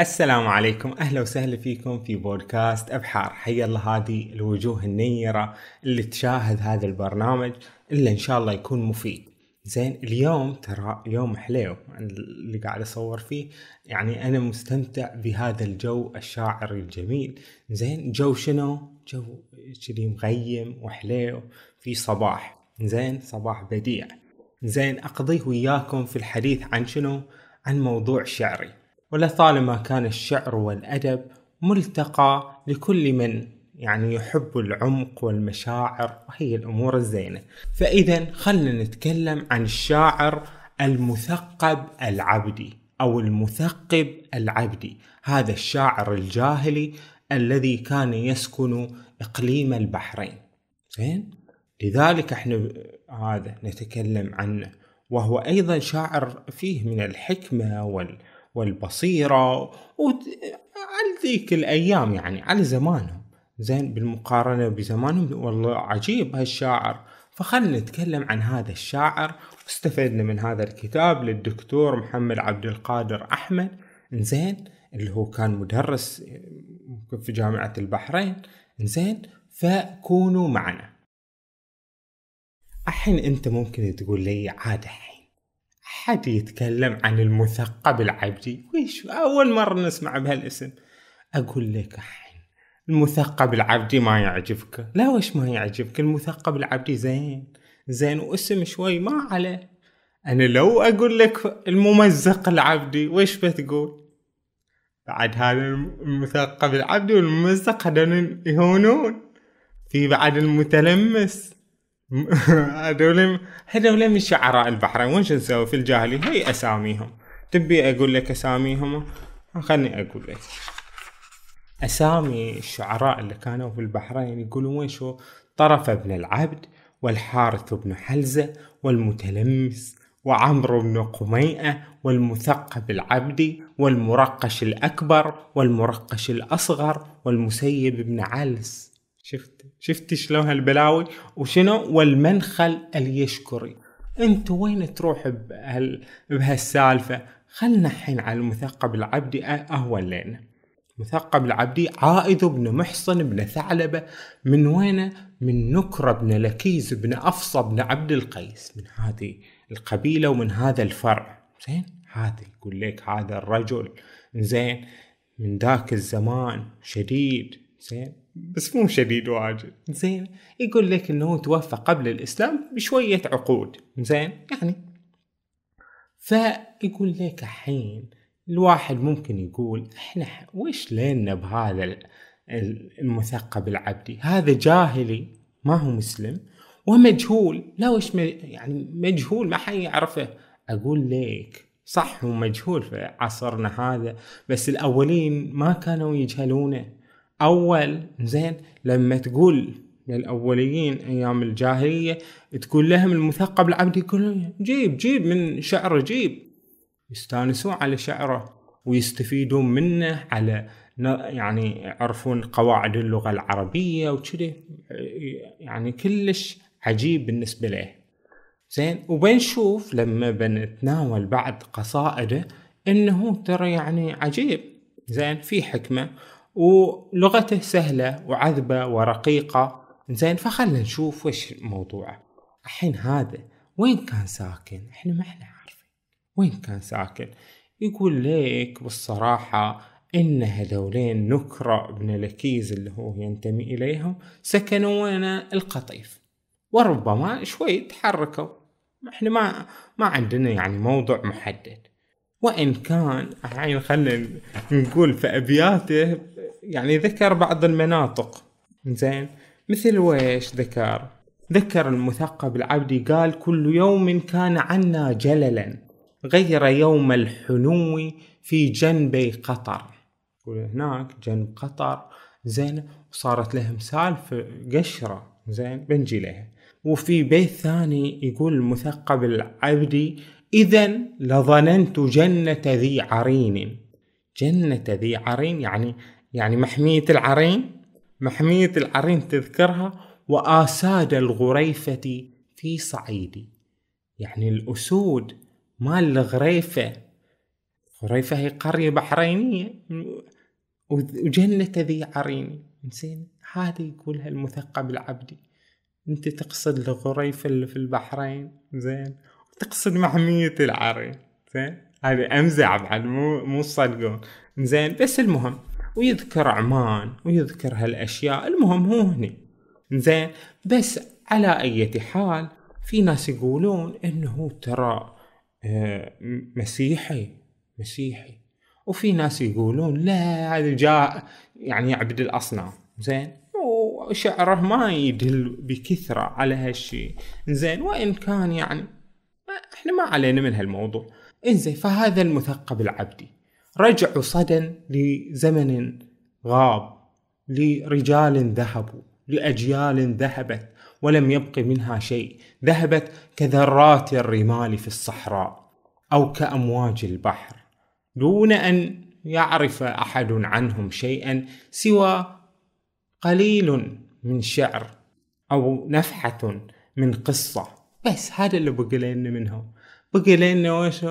السلام عليكم. أهلا وسهلا فيكم في بودكاست أبحار. حيا الله هذه الوجوه النيرة اللي تشاهد هذا البرنامج الا إن شاء الله يكون مفيد. زين اليوم ترى يوم حليو اللي قاعد أصور فيه. يعني أنا مستمتع بهذا الجو الشاعري الجميل. زين جو شنو؟ جو كذي مغيم وحليو في صباح. زين صباح بديع. زين أقضيه وياكم في الحديث عن شنو؟ عن موضوع شعري. ولطالما كان الشعر والأدب ملتقى لكل من يعني يحب العمق والمشاعر وهي الأمور الزينة. فإذا خلنا نتكلم عن الشاعر المثقب العبدي أو المثقب العبدي. هذا الشاعر الجاهلي الذي كان يسكن إقليم البحرين. زين؟ لذلك إحنا هذا نتكلم عنه. وهو أيضا شاعر فيه من الحكمة وال والبصيرة على ذيك الأيام يعني على زمانهم. زين بالمقارنة بزمانهم والله عجيب هالشاعر. فخلنا نتكلم عن هذا الشاعر. واستفدنا من هذا الكتاب للدكتور محمد عبد القادر أحمد. زين اللي هو كان مدرس في جامعة البحرين. زين فكونوا معنا. الحين أنت ممكن تقول لي عاد حد يتكلم عن المثقب العبدي ويش؟ أول مرة نسمع بهالاسم. أقول لك الحين المثقب العبدي ما يعجبك؟ لا وش ما يعجبك؟ المثقب العبدي زين. زين واسم شوي ما عليه. أنا لو أقول لك الممزق العبدي ويش بتقول؟ بعد هذا المثقب العبدي والممزق هذول يهونون. في بعد المتلمس. هذول هذول من شعراء البحرين. وش نسوي في الجاهلية؟ هي أساميهم. تبي أقول لك أساميهم؟ خلني أقول لك. أسامي الشعراء اللي كانوا في البحرين يقولون وين شو طرف بن العبد والحارث بن حلزة والمتلمس وعمرو بن قميئة والمثقب العبدي والمرقش الأكبر والمرقش الأصغر والمسيب بن علس. شفت؟ شفت شلون هالبلاوي؟ وشنو؟ والمنخل اليشكري. انت وين تروح بهال بهالسالفة؟ خلنا الحين على المثقب العبدي. اهون لنا مثقب العبدي عائذ بن محصن بن ثعلبة. من وين؟ من نكرة بن لكيز بن أفصى بن عبد القيس. من هذه القبيلة ومن هذا الفرع. زين؟ هذا يقول لك هذا الرجل. زين؟ من ذاك الزمان شديد. زين؟ بس مو شديد واجد. زين. يقول لك إنه توفى قبل الإسلام بشوية عقود. زين يعني. فيقول لك الحين الواحد ممكن يقول إحنا وش لنا بهذا المثقب العبدي؟ هذا جاهلي ما هو مسلم ومجهول. لا وش يعني مجهول؟ ما حد يعرفه. أقول لك صح هو مجهول في عصرنا هذا بس الأولين ما كانوا يجهلونه. أول زين لما تقول للأوليين أيام الجاهلية تقول لهم المثقب العبدي يقول جيب جيب من شعره جيب. يستانسون على شعره ويستفيدون منه على يعني يعرفون قواعد اللغة العربية وكذي. يعني كلش عجيب بالنسبة له. زين وبنشوف لما بنتناول بعد قصائده إنه ترى يعني عجيب. زين في حكمة ولغته سهلة وعذبة ورقيقة. زين فخلنا نشوف وش موضوعه. الحين هذا وين كان ساكن؟ إحنا ما إحنا عارفين. وين كان ساكن؟ يقول ليك بالصراحة إن هذولين نكرة بن لكيز اللي هو ينتمي إليهم سكنوا وين؟ القطيف. وربما شوي تحركوا. إحنا ما ما عندنا يعني موضوع محدد. وإن كان الحين خلينا نقول في أبياته يعني ذكر بعض المناطق. زين مثل ويش ذكر؟ ذكر المثقب العبدي قال كل يوم كان عنا جللا غير يوم الحنو في جنبي قطر. هناك جنب قطر. زين وصارت لهم سالفة قشرة. زين بنجي لها. وفي بيت ثاني يقول المثقب العبدي إذا لظننت جنة ذي عرين. جنة ذي عرين يعني يعني محمية العرين محمية العرين تذكرها وآساد الغريفة في صعيدي. يعني الأسود مال الغريفة غريفة هي قرية بحرينية وجنة ذي عريني زين هذا يقولها المثقب العبدي. أنت تقصد الغريفة اللي في البحرين زين؟ وتقصد محمية العرين زين؟ هذه امزع بعد مو مو تصدقون زين بس المهم. ويذكر عمان ويذكر هالأشياء. المهم هو هني. زين بس على أي حال في ناس يقولون إنه ترى آه، مسيحي مسيحي. وفي ناس يقولون لا هذا جاء يعني يعبد الأصنام. زين وشعره ما يدل بكثرة على هالشي زين وإن كان يعني إحنا ما علينا من هالموضوع. إنزين فهذا المثقب العبدي. رجعوا صدى لزمن غاب لرجال ذهبوا لأجيال ذهبت ولم يبق منها شيء. ذهبت كذرات الرمال في الصحراء أو كأمواج البحر. دون أن يعرف أحد عنهم شيئا سوى قليل من شعر أو نفحة من قصة. بس هذا اللي بقي لنا منهم. بقي لنا وش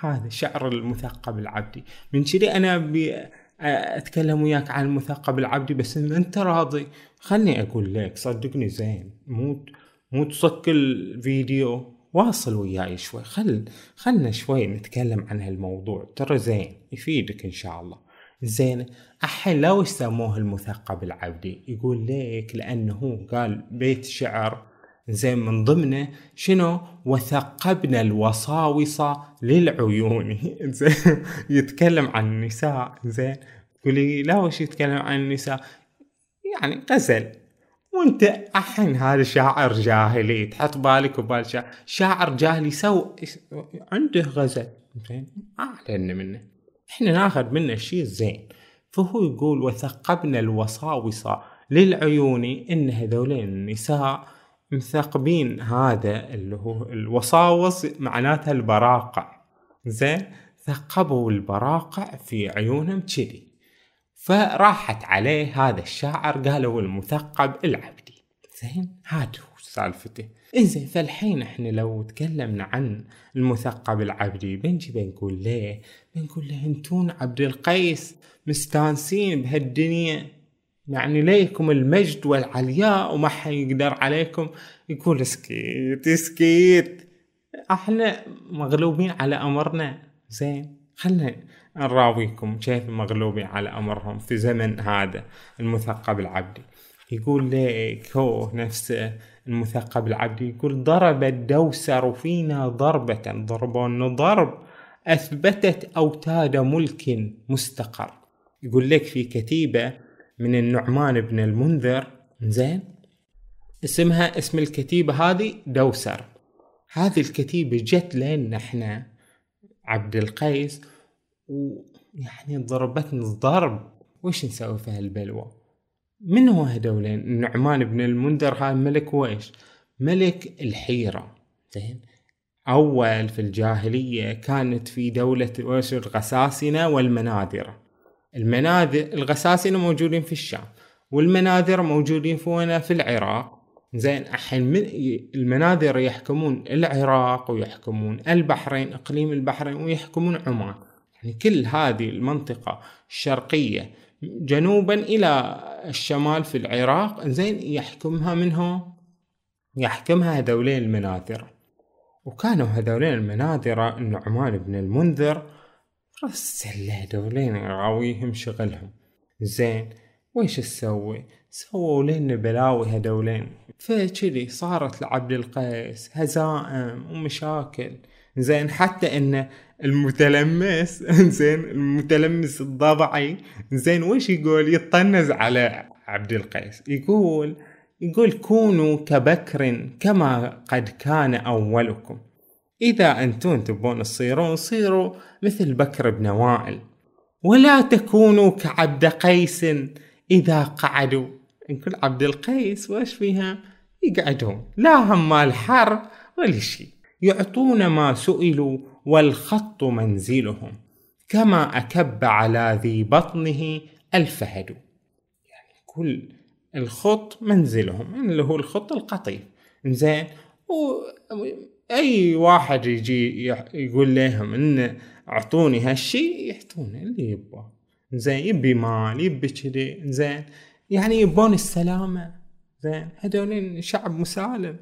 هذا شعر المثقب العبدي. من كذي أنا أبي أتكلم وياك عن المثقب العبدي بس إن أنت راضي خلني أقول لك صدقني زين مو مو تصك الفيديو واصل وياي شوي. خل خلنا شوي نتكلم عن هالموضوع. ترى زين يفيدك إن شاء الله. زين الحين لو سموه المثقب العبدي؟ يقول ليك لأنه هو قال بيت شعر زين من ضمنه شنو؟ وثقبنا الوصاوصة للعيون. زين يتكلم عن النساء. زين تقولي لا وش يتكلم عن النساء؟ يعني غزل. وانت الحين هذا شاعر جاهلي تحط بالك وبال شاعر, شاعر جاهلي سو عنده غزل. زين ما علينا منه. إحنا ناخذ منه الشيء الزين فهو يقول وثقبنا الوصاوص للعيون إن هذولين النساء مثقبين هذا اللي هو الوصاوص معناتها البراقع. زين؟ ثقبوا البراقع في عيونهم كذي. فراحت عليه هذا الشاعر قالوا المثقب العبدي. زين؟ هذا هو سالفته. إنزين فالحين إحنا لو تكلمنا عن المثقب العبدي بنجي بنقول ليه؟ بنقول له أنتون عبد القيس مستانسين بهالدنيا؟ يعني ليكم المجد والعلياء وما حد يقدر عليكم. يقول سكيت سكيت إحنا مغلوبين على أمرنا. زين خلنا نراويكم كيف مغلوبين على أمرهم في زمن هذا المثقب العبدي. يقول ليك هو نفسه المثقب العبدي يقول ضرب الدوسر فينا ضربة ضربون ضرب. أثبتت أوتاد ملك مستقر. يقول لك في كتيبة من النعمان بن المنذر. زين. اسمها اسم الكتيبة هذه دوسر. هذه الكتيبة جت لنا إحنا عبد القيس ويعني ضربتني الضرب وش نسوي في هالبلوى؟ من هو هذولين النعمان بن المنذر هذا ملك ويش ملك الحيرة. زين. أول في الجاهلية كانت في دولة ويش الغساسنة والمناذرة المناذر الغساسنة موجودين في الشام والمناذر موجودين فينا في العراق. زين الحين من المناذر يحكمون العراق ويحكمون البحرين إقليم البحرين ويحكمون عمان. يعني كل هذه المنطقة الشرقية جنوبا إلى الشمال في العراق زين يحكمها منه يحكمها هذولين المناذرة وكانوا هذولين المناذرة النعمان بن المنذر رسل هذولين يراويهم شغلهم. زين ويش تسوي؟ سووا لنا بلاوي هذولين فكذي صارت لعبد القيس هزائم ومشاكل. زين حتى إن المتلمس زين المتلمس الضبعي زين وش يقول؟ يطنز على عبد القيس. يقول يقول كونوا كبكر كما قد كان أولكم. إذا أنتم تبون تصيرون صيروا مثل بكر بن وائل. ولا تكونوا كعبد قيس إذا قعدوا. نقول عبد القيس وش فيها؟ يقعدون. لا هم الحر ولا شيء. يعطون ما سئلوا والخط منزلهم. كما أكب على ذي بطنه الفهد. يعني كل الخط منزلهم. اللي هو الخط القطيف. زين أي واحد يجي يقول لهم إن أعطوني هالشي يعطونه اللي يبغاه زين يبي مال يبي كذي. زين يعني يبون السلامة. زين هذول شعب مسالم.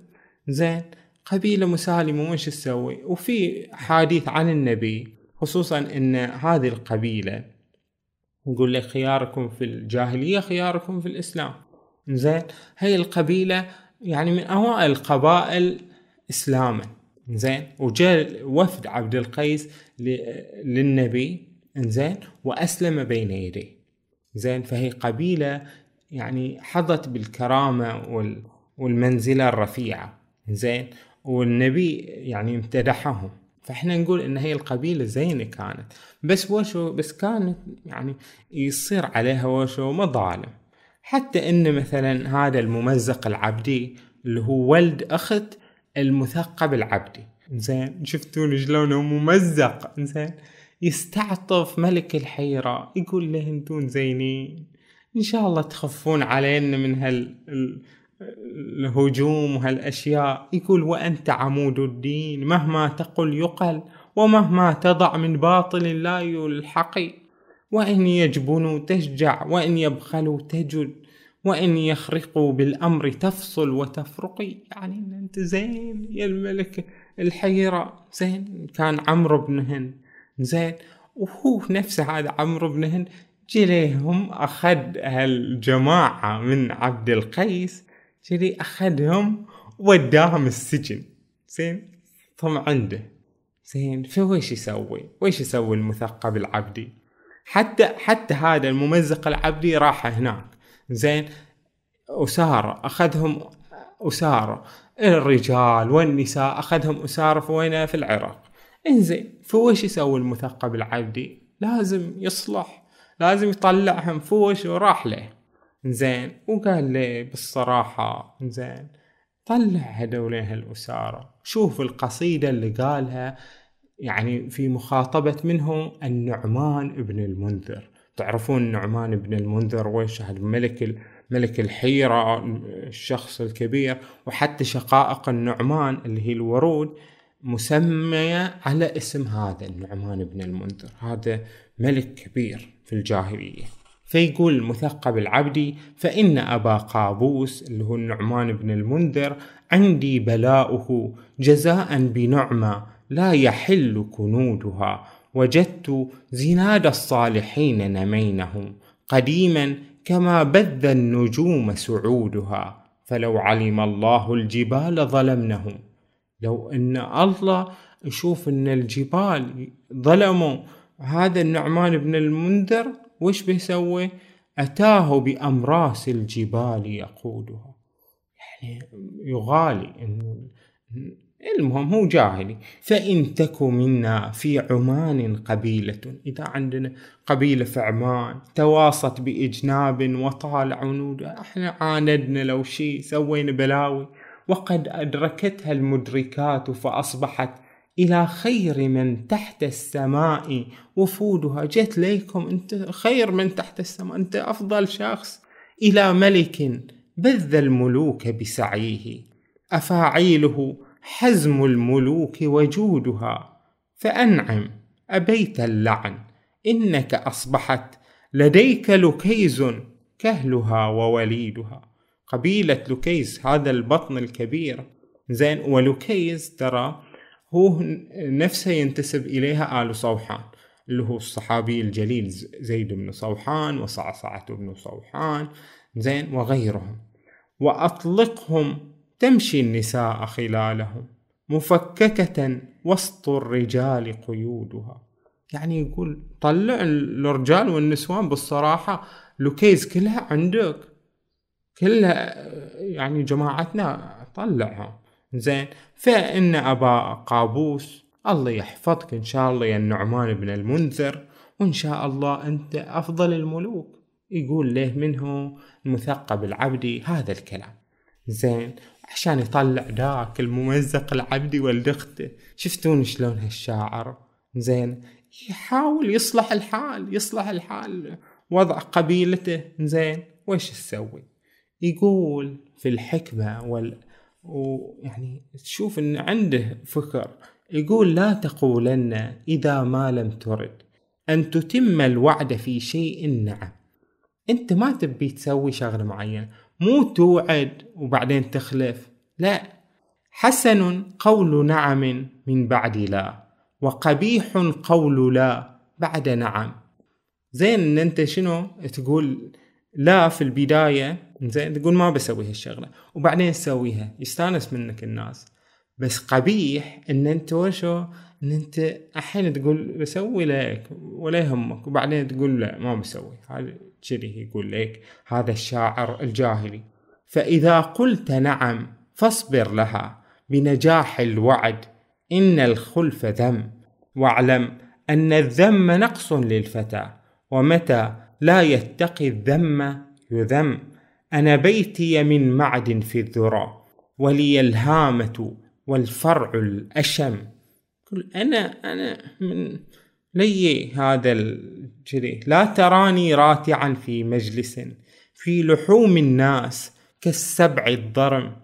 زين قبيلة مسالمة وش تسوي؟ وفي حديث عن النبي خصوصا إن هذه القبيلة يقول لك خياركم في الجاهلية خياركم في الإسلام. زين هي القبيلة يعني من أوائل القبائل إسلاما. زين وجاء وفد عبد القيس للنبي زين وأسلم بين يديه. زين فهي قبيلة يعني حظت بالكرامة والمنزلة الرفيعة. زين والنبي يعني امتدحهم. فإحنا نقول إن هي القبيلة زينة كانت. بس وشو بس كانت يعني يصير عليها وشو مظالم حتى إن مثلا هذا الممزق العبدي اللي هو ولد أخت المثقب العبدي. زين شفتون شلونه ممزق. زين يستعطف ملك الحيرة يقول له أنتون زينين. إن شاء الله تخفون علينا من هال الهجوم وهالأشياء. يقول وأنت عمود الدين. مهما تقل يقل ومهما تضع من باطل لا يلحقي. وإن يجبنوا تشجع وإن يبخلوا تجد. وإن يخرقوا بالأمر تفصل وتفرقي يعني أنت زين يا الملك الحيرة. زين كان عمرو بن هند. زين وهو نفسه هذا عمرو بن هند. جليهم أخذ هالجماعة من عبد القيس. جري أخذهم وداهم السجن. زين طم عنده. زين فويش يسوي؟ ويش يسوي المثقب العبدي؟ حتى حتى هذا الممزق العبدي راح هناك. زين أسارة أخذهم أسارة. الرجال والنساء أخذهم أسارة في وين في العراق. إنزين فوش يسوي المثقب العبدي؟ لازم يصلح لازم يطلعهم فوش وراح له. زين وقال لي بالصراحة زين طلع هذولين هالأسارة شوف القصيدة اللي قالها يعني في مخاطبة منه النعمان ابن المنذر. تعرفون نعمان بن المنذر ويش هذا الملك ملك الحيرة الشخص الكبير وحتى شقائق النعمان اللي هي الورود مسمية على اسم هذا النعمان بن المنذر. هذا ملك كبير في الجاهلية. فيقول المثقب العبدي فإن أبا قابوس اللي هو النعمان بن المنذر عندي بلاؤه جزاء بنعمة لا يحل كنودها وجدت زناد الصالحين نمينهم قديما كما بذ النجوم سعودها فلو علم الله الجبال ظلمنهم. لو أن الله يشوف أن الجبال ظلموا. هذا النعمان بن المنذر وش بيسوي؟ أتاه بأمراس الجبال يقودها. يعني يغالي إنه المهم هو جاهلي. فإن تك منا في عمان قبيلة إذا عندنا قبيلة في عمان تواصت بإجناب وطال عنودها إحنا عاندنا لو شي سوينا بلاوي. وقد أدركتها المدركات فأصبحت إلى خير من تحت السماء. وفودها جت ليكم أنت خير من تحت السماء. أنت أفضل شخص إلى ملك بذ الملوك بسعيه. أفاعيله حزم الملوك وجودها. فأنعم أبيت اللعن إنك أصبحت لديك لكيز كهلها ووليدها. قبيلة لكيز هذا البطن الكبير. زين ولكيز ترى هو نفسه ينتسب إليها آل صوحان اللي هو الصحابي الجليل زيد بن صوحان وصعصعة بن صوحان زين وغيرهم. وأطلقهم تمشي النساء خلالهم مفككة وسط الرجال قيودها. يعني يقول طلع الرجال والنسوان بالصراحة لوكيز كلها عندك. كلها يعني جماعتنا طلعها. زين فإن أبا قابوس الله يحفظك إن شاء الله يا النعمان بن المنذر وإن شاء الله أنت أفضل الملوك. يقول له منه المثقب العبدي هذا الكلام. زين عشان يطلع ذاك الممزق العبدي ولد اخته شفتون شلون هالشاعر؟ زين. يحاول يصلح الحال يصلح الحال وضع قبيلته. زين. وش تسوي يقول في الحكمة وال ويعني تشوف إن عنده فكر. يقول لا تقولن إذا ما لم ترد. أن تتم الوعد في شيء نعم. أنت ما تبي تسوي شغلة معينة. مو توعد وبعدين تخلف لا. حسن قول نعم من بعد لا وقبيح قول لا بعد نعم. زين ان انت شنو تقول لا في البداية؟ زين تقول ما بسوي هالشغلة. وبعدين تسويها يستانس منك الناس. بس قبيح إن أنت وشو؟ إن أنت الحين تقول بسوي لك ولا يهمك وبعدين تقول لا ما بسوي. هذا كذي يقول لك هذا الشاعر الجاهلي. فإذا قلت نعم فاصبر لها بنجاح الوعد. إن الخلف ذم. واعلم أن الذم نقص للفتى ومتى لا يتقي الذم يذم. أنا بيتي من معد في الذرى ولي الهامة والفرع الأشم. قل أنا أنا من لي هذا الجري لا تراني راتعا في مجلس في لحوم الناس كالسبع الضرم.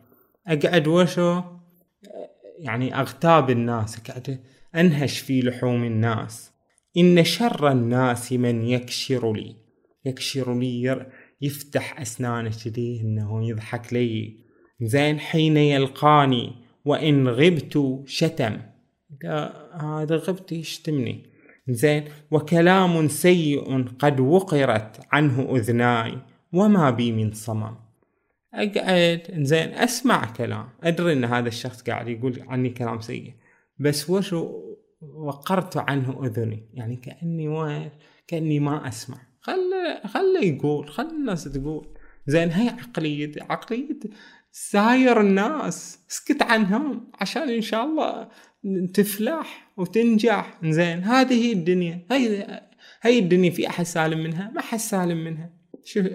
أقعد وشو؟ يعني أغتاب الناس أقعد أنهش في لحوم الناس. إن شر الناس من يكشر لي يكشر لي يفتح أسنانه كذي إنه يضحك لي. زين حين يلقاني وإن غبت شتم. هذا غبت يشتمني زين وكلام سيء قد وقرت عنه أذناي وما بي من صمم أقعد زين أسمع كلام. أدري أن هذا الشخص قاعد يقول عني كلام سيء بس وش وقرت عنه أذني؟ يعني كأني وين؟ كأني ما أسمع. خله خله يقول خل الناس تقول. زين هي عقلية عقلية ساير الناس. اسكت عنهم عشان إن شاء الله تفلح وتنجح. زين هذه هي الدنيا. هي هي الدنيا. في أحد سالم منها؟ ما حد سالم منها. شوف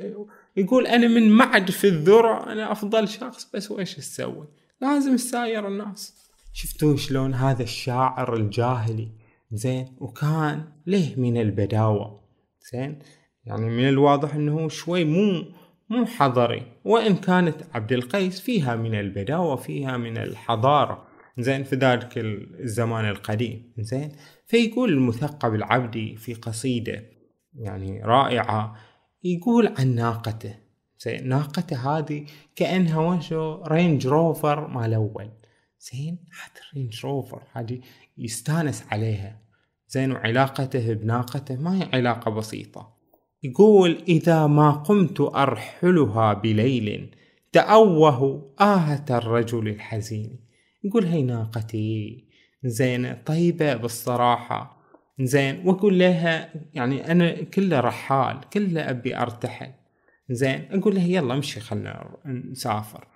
يقول أنا من معد في الذرة أنا أفضل شخص بس وإيش تسوي؟ لازم تساير الناس. شفتوا شلون هذا الشاعر الجاهلي؟ زين وكان له من البداوة. زين يعني من الواضح إنه شوي مو مو حضري. وإن كانت عبد القيس فيها من البداوة وفيها من الحضارة. زين في ذلك الزمان القديم. زين؟ فيقول المثقب العبدي في قصيدة يعني رائعة يقول عن ناقته. زين؟ ناقته هذه كأنها وشو Range Rover مال أول. زين؟ هذا Range Rover هذه يستانس عليها. زين؟ وعلاقته بناقته ما هي علاقة بسيطة. يقول إذا ما قمت أرحلها بليل تأوه آهة الرجل الحزين. يقول هي ناقتي زين. طيبة بالصراحة. زين. وأقول لها يعني أنا كله رحال كله أبي أرتحل. زين. أقول لها يلا امشي خلنا نسافر.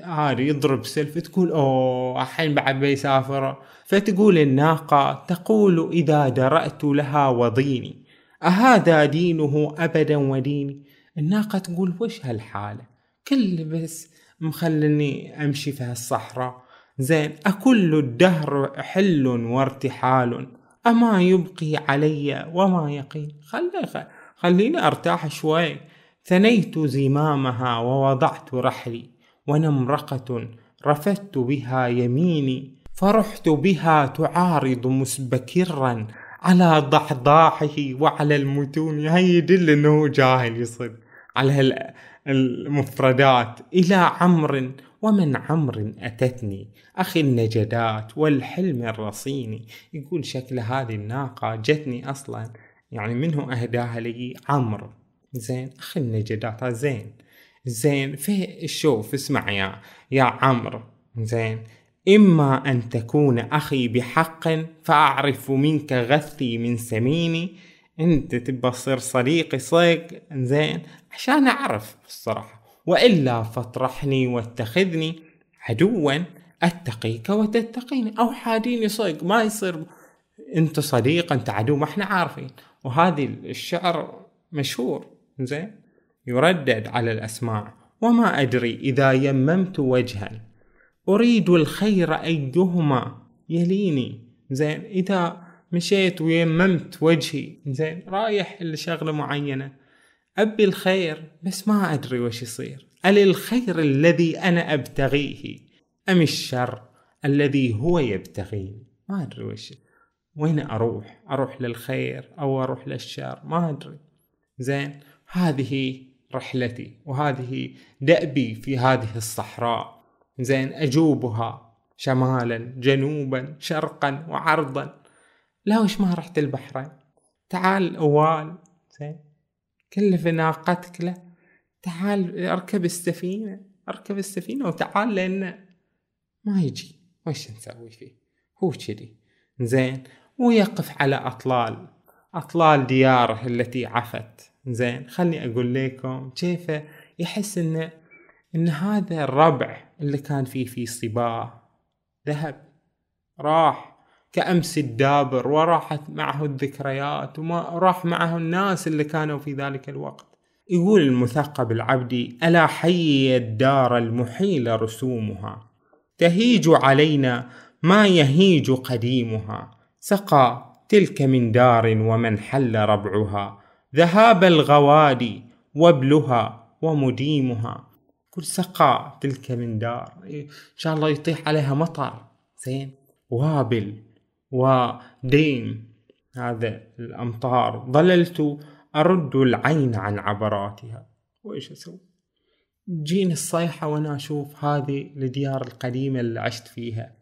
عاري يضرب سلف تقول أوه الحين بعد بيسافر فتقول الناقة تقول إذا درأت لها وضيني. أهذا دينه أبدا وديني. الناقة تقول وش هالحالة؟ كل بس مخلني أمشي في هالصحراء. زين أكل الدهر حل وارتحال. أما يبقي علي وما يقين خلي خليني أرتاح شوي. ثنيت زمامها ووضعت رحلي. ونمرقة رفدت بها يميني. فرحت بها تعارض مسبكرا على ضحضاحه وعلى المتون. هاي يدل إنه جاهل يصير. على المفردات إلى عمر ومن عمر أتتني. أخي النجدات والحلم الرصيني. يقول شكل هذه الناقة جتني أصلا. يعني منه أهداها لي عمرو. زين أخي النجدات زين. زين في شوف اسمع يا يا عمرو. زين إما أن تكون أخي بحق فأعرف منك غثي من سميني. أنت تبى تصير صديقي صيق زين عشان أعرف الصراحة. وإلا فاطرحني واتخذني عدوا أتقيك وتتقيني. أو حاديني صيق ما يصير أنت صديق أنت عدو ما إحنا عارفين. وهذه الشعر مشهور. زين يردد على الأسماع وما أدري إذا يممت وجها. أريد الخير أيهما يليني. زين إذا مشيت ويممت وجهي. زين رايح لشغلة معينة. أبي الخير بس ما أدري وش يصير. أل الخير الذي أنا أبتغيه؟ أم الشر الذي هو يبتغيني ما أدري وش. وين أروح؟ أروح للخير أو أروح للشر؟ ما أدري. زين هذه رحلتي وهذه دأبي في هذه الصحراء. زين أجوبها شمالا جنوبا شرقا وعرضا. لا وش ما رحت البحرين؟ تعال أوال زين. كلف ناقتك له تعال أركب السفينة أركب السفينة وتعال لأن ما يجي. وش نسوي فيه؟ هو كذي. زين. ويقف على أطلال. أطلال دياره التي عفت. زين. خلني أقول لكم كيف يحس إن إن هذا الربع اللي كان فيه في صباه ذهب. راح. كأمس الدابر وراحت معه الذكريات وما راح معه الناس اللي كانوا في ذلك الوقت. يقول المثقب العبدي ألا حي الدار المحيل رسومها؟ تهيج علينا ما يهيج قديمها. سقى تلك من دار ومن حل ربعها. ذهاب الغوادي وابلها ومديمها. كل سقى تلك من دار. إن شاء الله يطيح عليها مطر. زين. وابل. وديم هذا الأمطار. ظللت أرد العين عن عبراتها. وإيش أسوي؟ جيني الصيحة وأنا أشوف هذه الديار القديمة اللي عشت فيها.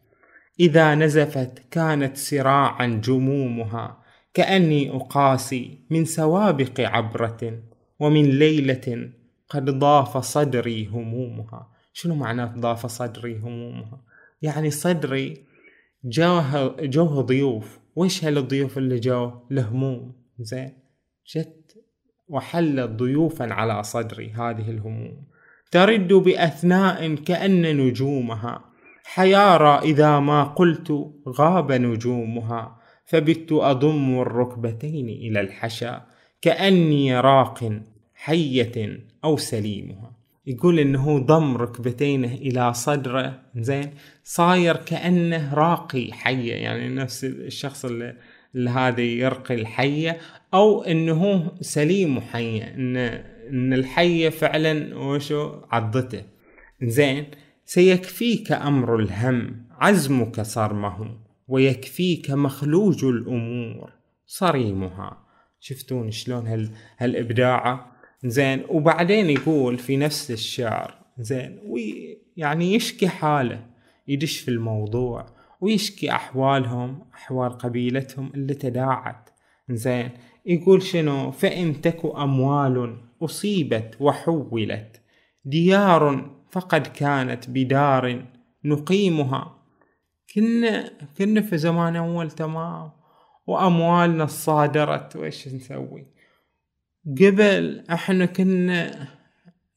إذا نزفت كانت سراعا جمومها كأني أقاسي من سوابق عبرة ومن ليلة قد ضاف صدري همومها. شنو معناه ضاف صدري همومها؟ يعني صدري جاه جوه ضيوف. وش هالضيوف اللي جو لهموم. زين. جت وحلت ضيوفا على صدري هذه الهموم. ترد بأثناء كأن نجومها. حيارى إذا ما قلت غاب نجومها. فبت أضم الركبتين إلى الحشا. كأني راق حية أو سليمها. يقول انه ضم ركبتينه إلى صدره زين؟ صاير كأنه راقي حية يعني نفس الشخص اللي, هذا يرقي الحية أو إنه سليم وحية ان إن الحية فعلا وشو؟ عضته. زين؟ سيكفيك أمر الهم عزمك صرمه ويكفيك مخلوج الأمور صريمها. شفتون شلون هال هالابداعه زين وبعدين يقول في نفس الشعر زين ويعني يشكي حاله يدش في الموضوع ويشكي أحوالهم أحوال قبيلتهم اللي تداعت زين. يقول شنو؟ فإن تك أموال أصيبت وحولت ديار فقد كانت بدار نقيمها. كنا كنا في زمان أول تمام وأموالنا صادرت وإيش نسوي؟ قبل إحنا كنا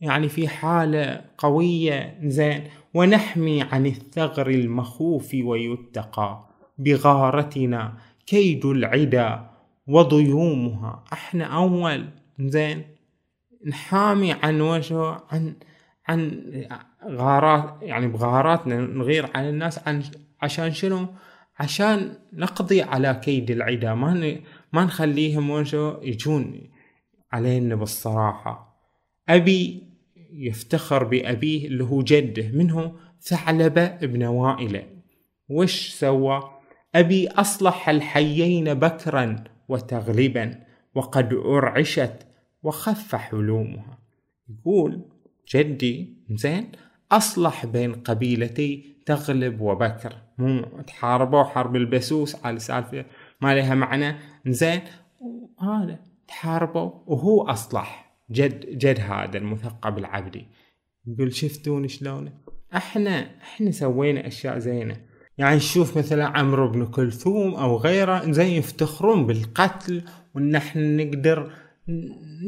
يعني في حالة قوية زين. ونحمي عن الثغر المخوف ويتقى بغارتنا كيد العدا وضيومها. إحنا أول زين. نحامي عن وجه عن عن غارات يعني بغاراتنا نغير على الناس عن عشان شنو؟ عشان نقضي على كيد العدا. ما ما نخليهم وجه يجون. علينا بالصراحة أبي يفتخر بأبيه اللي هو جده منه ثعلبة ابن وائلة وش سوى؟ أبي أصلح الحيين بكرا وتغلبا وقد أرعشت وخف حلومها. يقول جدي زين أصلح بين قبيلتي تغلب وبكر. مو تحاربوا حرب البسوس على سالفة ما لها معنى. زين هذا تحاربوا وهو أصلح جد جد هذا المثقب العبدي. يقول شفتون شلون أحنا أحنا سوينا أشياء زينة. يعني نشوف مثلا عمرو بن كلثوم أو غيره زين يفتخرون بالقتل وان إحنا نقدر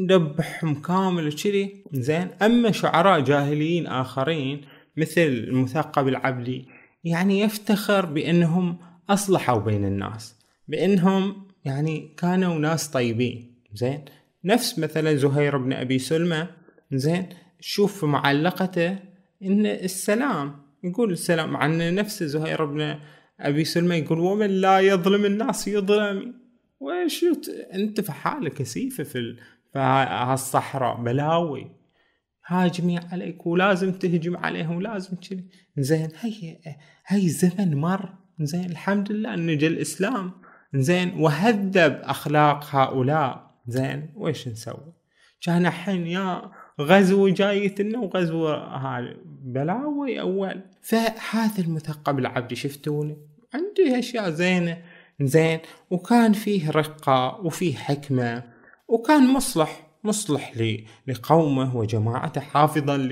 نذبحهم كامل وكذي. زين أما شعراء جاهليين آخرين مثل المثقب العبدي يعني يفتخر بأنهم أصلحوا بين الناس بأنهم يعني كانوا ناس طيبين. زين. نفس مثلا زهير بن أبي سلمى زين. شوف في معلقته إن السلام يقول السلام مع ان نفس زهير بن أبي سلمى يقول ومن لا يظلم الناس يظلم. ويش أنت في حالك كثيفة في هالصحراء بلاوي. هاجمي عليك ولازم تهجم عليهم ولازم كذي. زين. هي هي زمن مر. زين. الحمد لله إنه جا الإسلام. زين. وهذب أخلاق هؤلاء. زين ويش نسوي؟ كان الحين يا غزو جايتنا وغزو هذا. بلاوي أول. فهذا المثقب العبدي شفتوني؟ عندي أشياء زينة. زين. وكان فيه رقة وفيه حكمة وكان مصلح مصلح لقومه وجماعته حافظا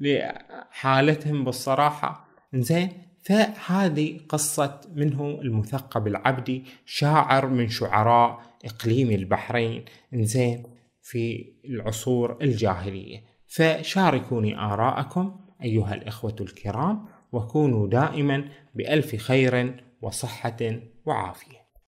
لحالتهم بالصراحة. زين. فهذه قصة منه المثقب العبدي شاعر من شعراء إقليم البحرين. زين في العصور الجاهلية. فشاركوني آراءكم أيها الإخوة الكرام وكونوا دائما بألف خير وصحة وعافية.